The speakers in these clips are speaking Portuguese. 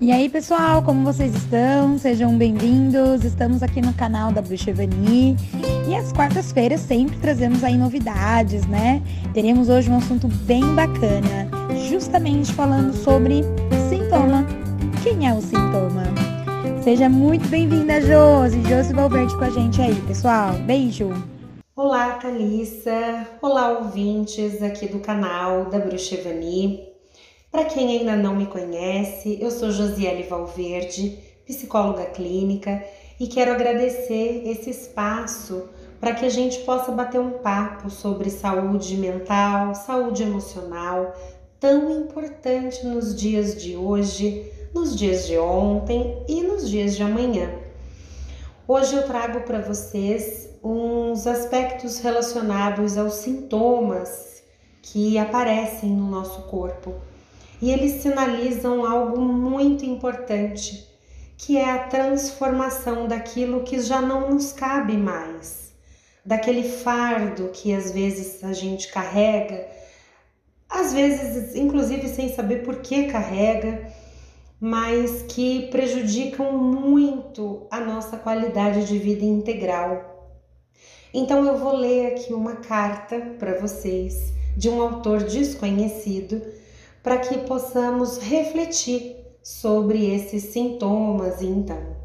E aí, pessoal, como vocês estão? Sejam bem-vindos. Estamos aqui no canal da Bruxa Evani e às quartas-feiras sempre trazemos aí novidades, né? Teremos hoje um assunto bem bacana, justamente falando sobre sintoma. Quem é o sintoma? Seja muito bem-vinda, Josi. Josi Valverde com a gente aí, pessoal. Beijo! Olá, Thalissa! Olá, ouvintes aqui do canal da Bruxa Evani. Para quem ainda não me conhece, eu sou Josiele Valverde, psicóloga clínica, e quero agradecer esse espaço para que a gente possa bater um papo sobre saúde mental, saúde emocional, tão importante nos dias de hoje, nos dias de ontem e nos dias de amanhã. Hoje eu trago para vocês uns aspectos relacionados aos sintomas que aparecem no nosso corpo e eles sinalizam algo muito importante, que é a transformação daquilo que já não nos cabe mais, daquele fardo que às vezes a gente carrega, às vezes inclusive sem saber por que carrega, mas que prejudicam muito a nossa qualidade de vida integral. Então eu vou ler aqui uma carta para vocês de um autor desconhecido para que possamos refletir sobre esses sintomas então.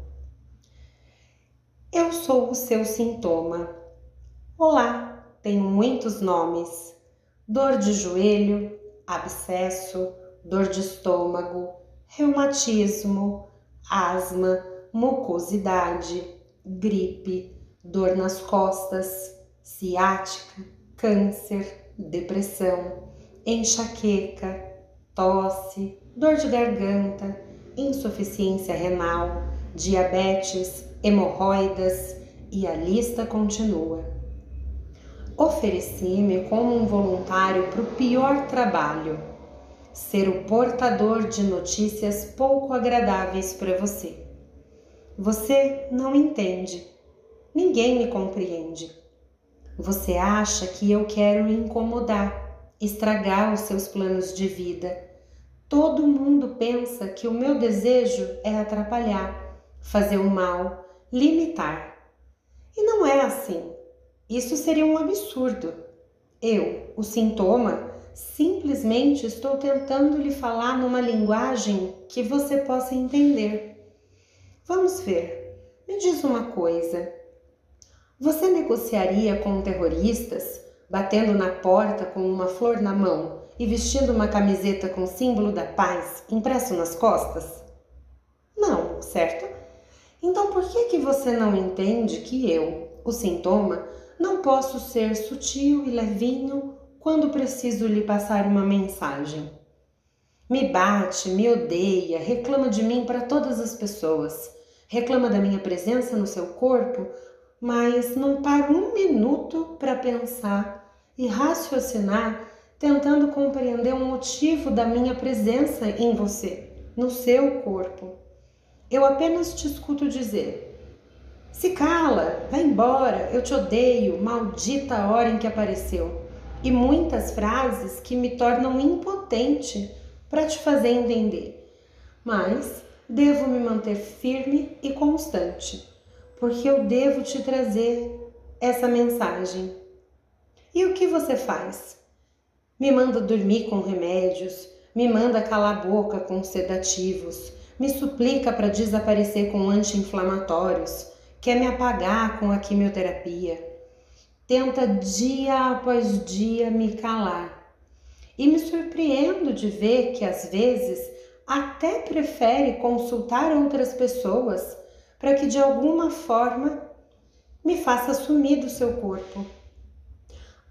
Eu sou o seu sintoma. Olá, tenho muitos nomes: dor de joelho, abscesso, dor de estômago, reumatismo, asma, mucosidade, gripe, dor nas costas, ciática, câncer, depressão, enxaqueca, tosse, dor de garganta, insuficiência renal, diabetes, hemorroidas e a lista continua. Ofereci-me como um voluntário para o pior trabalho, ser o portador de notícias pouco agradáveis para você. Você não entende, ninguém me compreende. Você acha que eu quero incomodar, estragar os seus planos de vida Todo mundo pensa que o meu desejo é atrapalhar, fazer o mal, limitar. E não é assim. Isso seria um absurdo. Eu, o sintoma, simplesmente estou tentando lhe falar numa linguagem que você possa entender. Vamos ver. Me diz uma coisa. Você negociaria com terroristas, batendo na porta com uma flor na mão e vestindo uma camiseta com símbolo da paz impresso nas costas? Não, certo? Então por que que você não entende que eu, o sintoma, não posso ser sutil e levinho quando preciso lhe passar uma mensagem? Me bate, me odeia, reclama de mim para todas as pessoas, reclama da minha presença no seu corpo, mas não para um minuto para pensar e raciocinar tentando compreender o motivo da minha presença em você, no seu corpo. Eu apenas te escuto dizer: se cala, vai embora, eu te odeio, maldita a hora em que apareceu. E muitas frases que me tornam impotente para te fazer entender. Mas devo me manter firme e constante, porque eu devo te trazer essa mensagem. E o que você faz? Me manda dormir com remédios, me manda calar a boca com sedativos, me suplica para desaparecer com anti-inflamatórios, quer me apagar com a quimioterapia. Tenta dia após dia me calar. E me surpreendo de ver que às vezes até prefere consultar outras pessoas para que de alguma forma me faça sumir do seu corpo.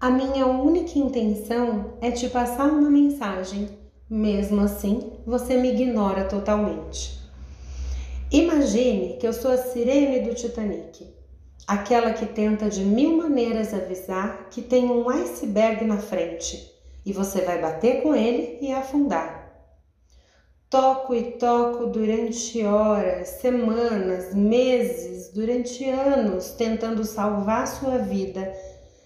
A minha única intenção é te passar uma mensagem, mesmo assim você me ignora totalmente. Imagine que eu sou a sirene do Titanic, aquela que tenta de mil maneiras avisar que tem um iceberg na frente e você vai bater com ele e afundar. Toco e toco durante horas, semanas, meses, durante anos, tentando salvar sua vida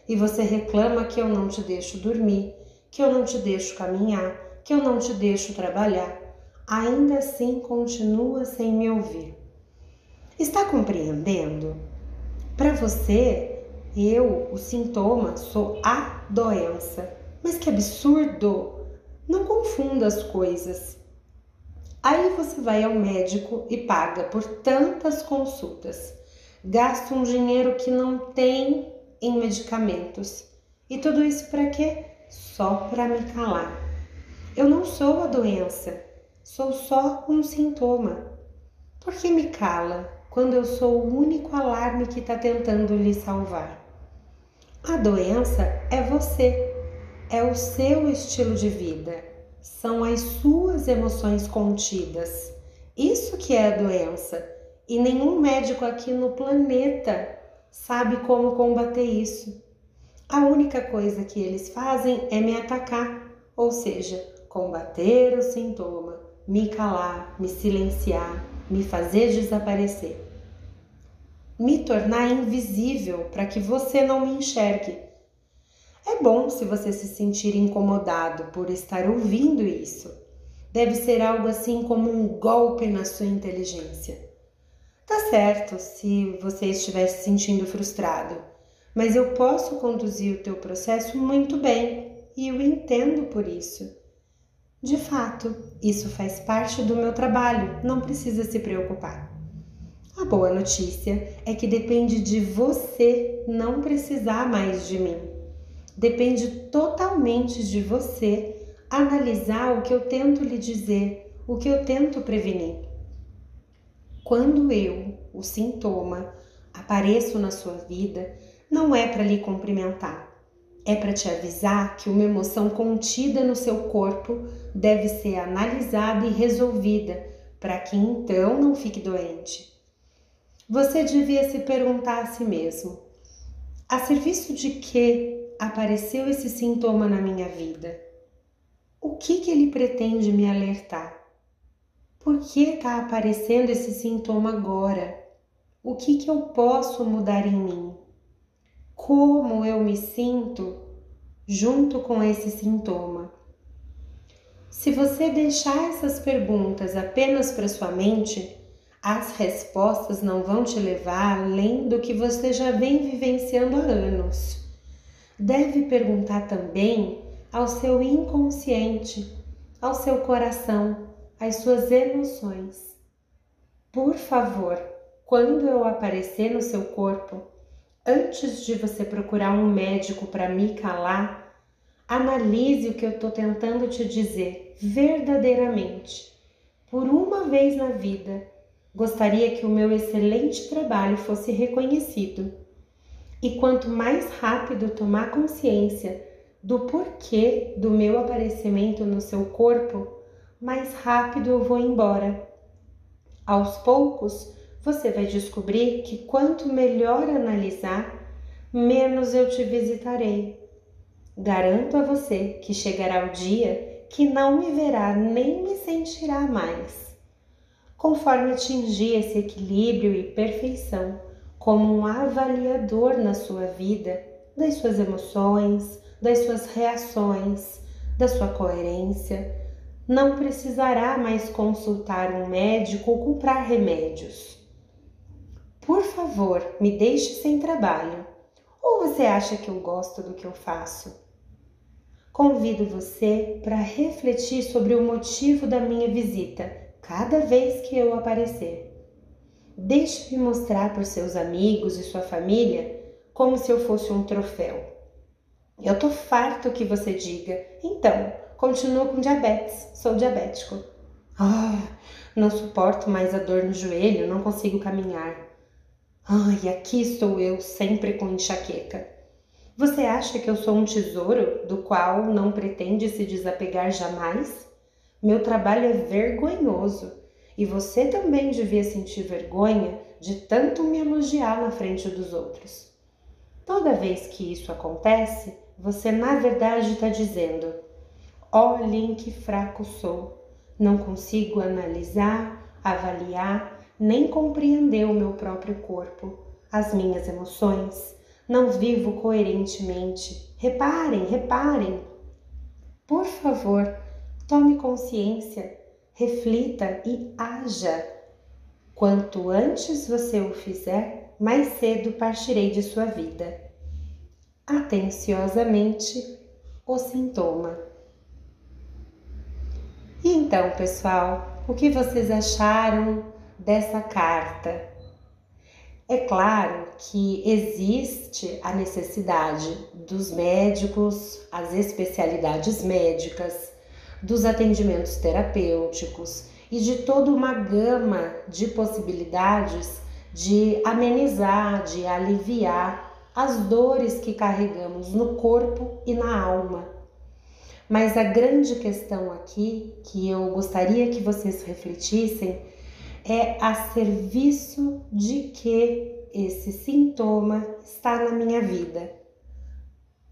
e você reclama que eu não te deixo dormir, que eu não te deixo caminhar, que eu não te deixo trabalhar. ainda assim continua sem me ouvir. Está compreendendo? Para você, eu, o sintoma, sou a doença. Mas que absurdo! Não confunda as coisas. Aí você vai ao médico e paga por tantas consultas. Gasta um dinheiro que não tem em medicamentos. E tudo isso para quê? Só para me calar. Eu não sou a doença, sou só um sintoma. Por que me cala quando eu sou o único alarme que está tentando lhe salvar? A doença é você é o seu estilo de vida, são as suas emoções contidas. Isso que é a doença. E nenhum médico aqui no planeta sabe como combater isso. A única coisa que eles fazem é me atacar, ou seja, combater o sintoma, me calar, me silenciar, me fazer desaparecer. Me tornar invisível para que você não me enxergue é bom se você se sentir incomodado por estar ouvindo isso. Deve ser algo assim como um golpe na sua inteligência. Tá certo se você estiver se sentindo frustrado, mas eu posso conduzir o teu processo muito bem e eu entendo por isso. De fato, isso faz parte do meu trabalho, não precisa se preocupar. A boa notícia é que depende de você não precisar mais de mim. Depende totalmente de você analisar o que eu tento lhe dizer, o que eu tento prevenir. Quando eu, o sintoma, apareço na sua vida, não é para lhe cumprimentar, é para te avisar que uma emoção contida no seu corpo deve ser analisada e resolvida para que então não fique doente. Você devia se perguntar a si mesmo: a serviço de que apareceu esse sintoma na minha vida? O que, que ele pretende me alertar? Por que está aparecendo esse sintoma agora? O que, que eu posso mudar em mim? Como eu me sinto junto com esse sintoma? Se você deixar essas perguntas apenas para sua mente, as respostas não vão te levar além do que você já vem vivenciando há anos deve perguntar também ao seu inconsciente, ao seu coração, às suas emoções. Por favor, quando eu aparecer no seu corpo, antes de você procurar um médico para me calar, analise o que eu estou tentando te dizer verdadeiramente. Por uma vez na vida, gostaria que o meu excelente trabalho fosse reconhecido e quanto mais rápido tomar consciência do porquê do meu aparecimento no seu corpo, mais rápido eu vou embora. Aos poucos, você vai descobrir que quanto melhor analisar, menos eu te visitarei. Garanto a você que chegará o dia que não me verá nem me sentirá mais. Conforme atingir esse equilíbrio e perfeição, como um avaliador na sua vida das suas emoções, das suas reações, da sua coerência. Não precisará mais consultar um médico ou comprar remédios. Por favor, me deixe sem trabalho. Ou você acha que eu gosto do que eu faço? Convido você para refletir sobre o motivo da minha visita cada vez que eu aparecer. Deixe-me mostrar para os seus amigos e sua família como se eu fosse um troféu. Eu tô farto que você diga, então, continuo com diabetes, sou diabético. Ah, não suporto mais a dor no joelho, não consigo caminhar. Ai, aqui estou eu, sempre com enxaqueca. Você acha que eu sou um tesouro do qual não pretende se desapegar jamais? Meu trabalho é vergonhoso e você também devia sentir vergonha de tanto me elogiar na frente dos outros. Toda vez que isso acontece, você na verdade está dizendo: olhem que fraco sou, não consigo analisar, avaliar, nem compreender o meu próprio corpo, as minhas emoções, não vivo coerentemente. Reparem, reparem. Por favor, tome consciência reflita e haja. Quanto antes você o fizer, mais cedo partirei de sua vida. Atenciosamente, o sintoma. E então, pessoal, o que vocês acharam dessa carta? É claro que existe a necessidade dos médicos, as especialidades médicas, dos atendimentos terapêuticos e de toda uma gama de possibilidades de amenizar, de aliviar as dores que carregamos no corpo e na alma. Mas a grande questão aqui que eu gostaria que vocês refletissem é a serviço de que esse sintoma está na minha vida,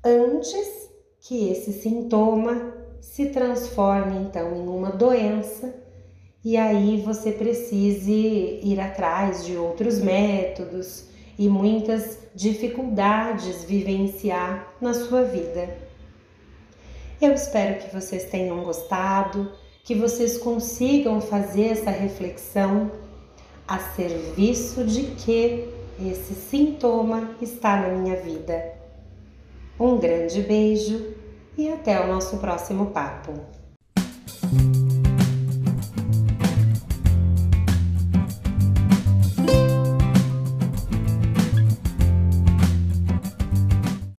antes que esse sintoma se transforme então em uma doença e aí você precise ir atrás de outros métodos e muitas dificuldades vivenciar na sua vida. Eu espero que vocês tenham gostado que vocês consigam fazer essa reflexão a serviço de que esse sintoma está na minha vida. Um grande beijo e até o nosso próximo papo.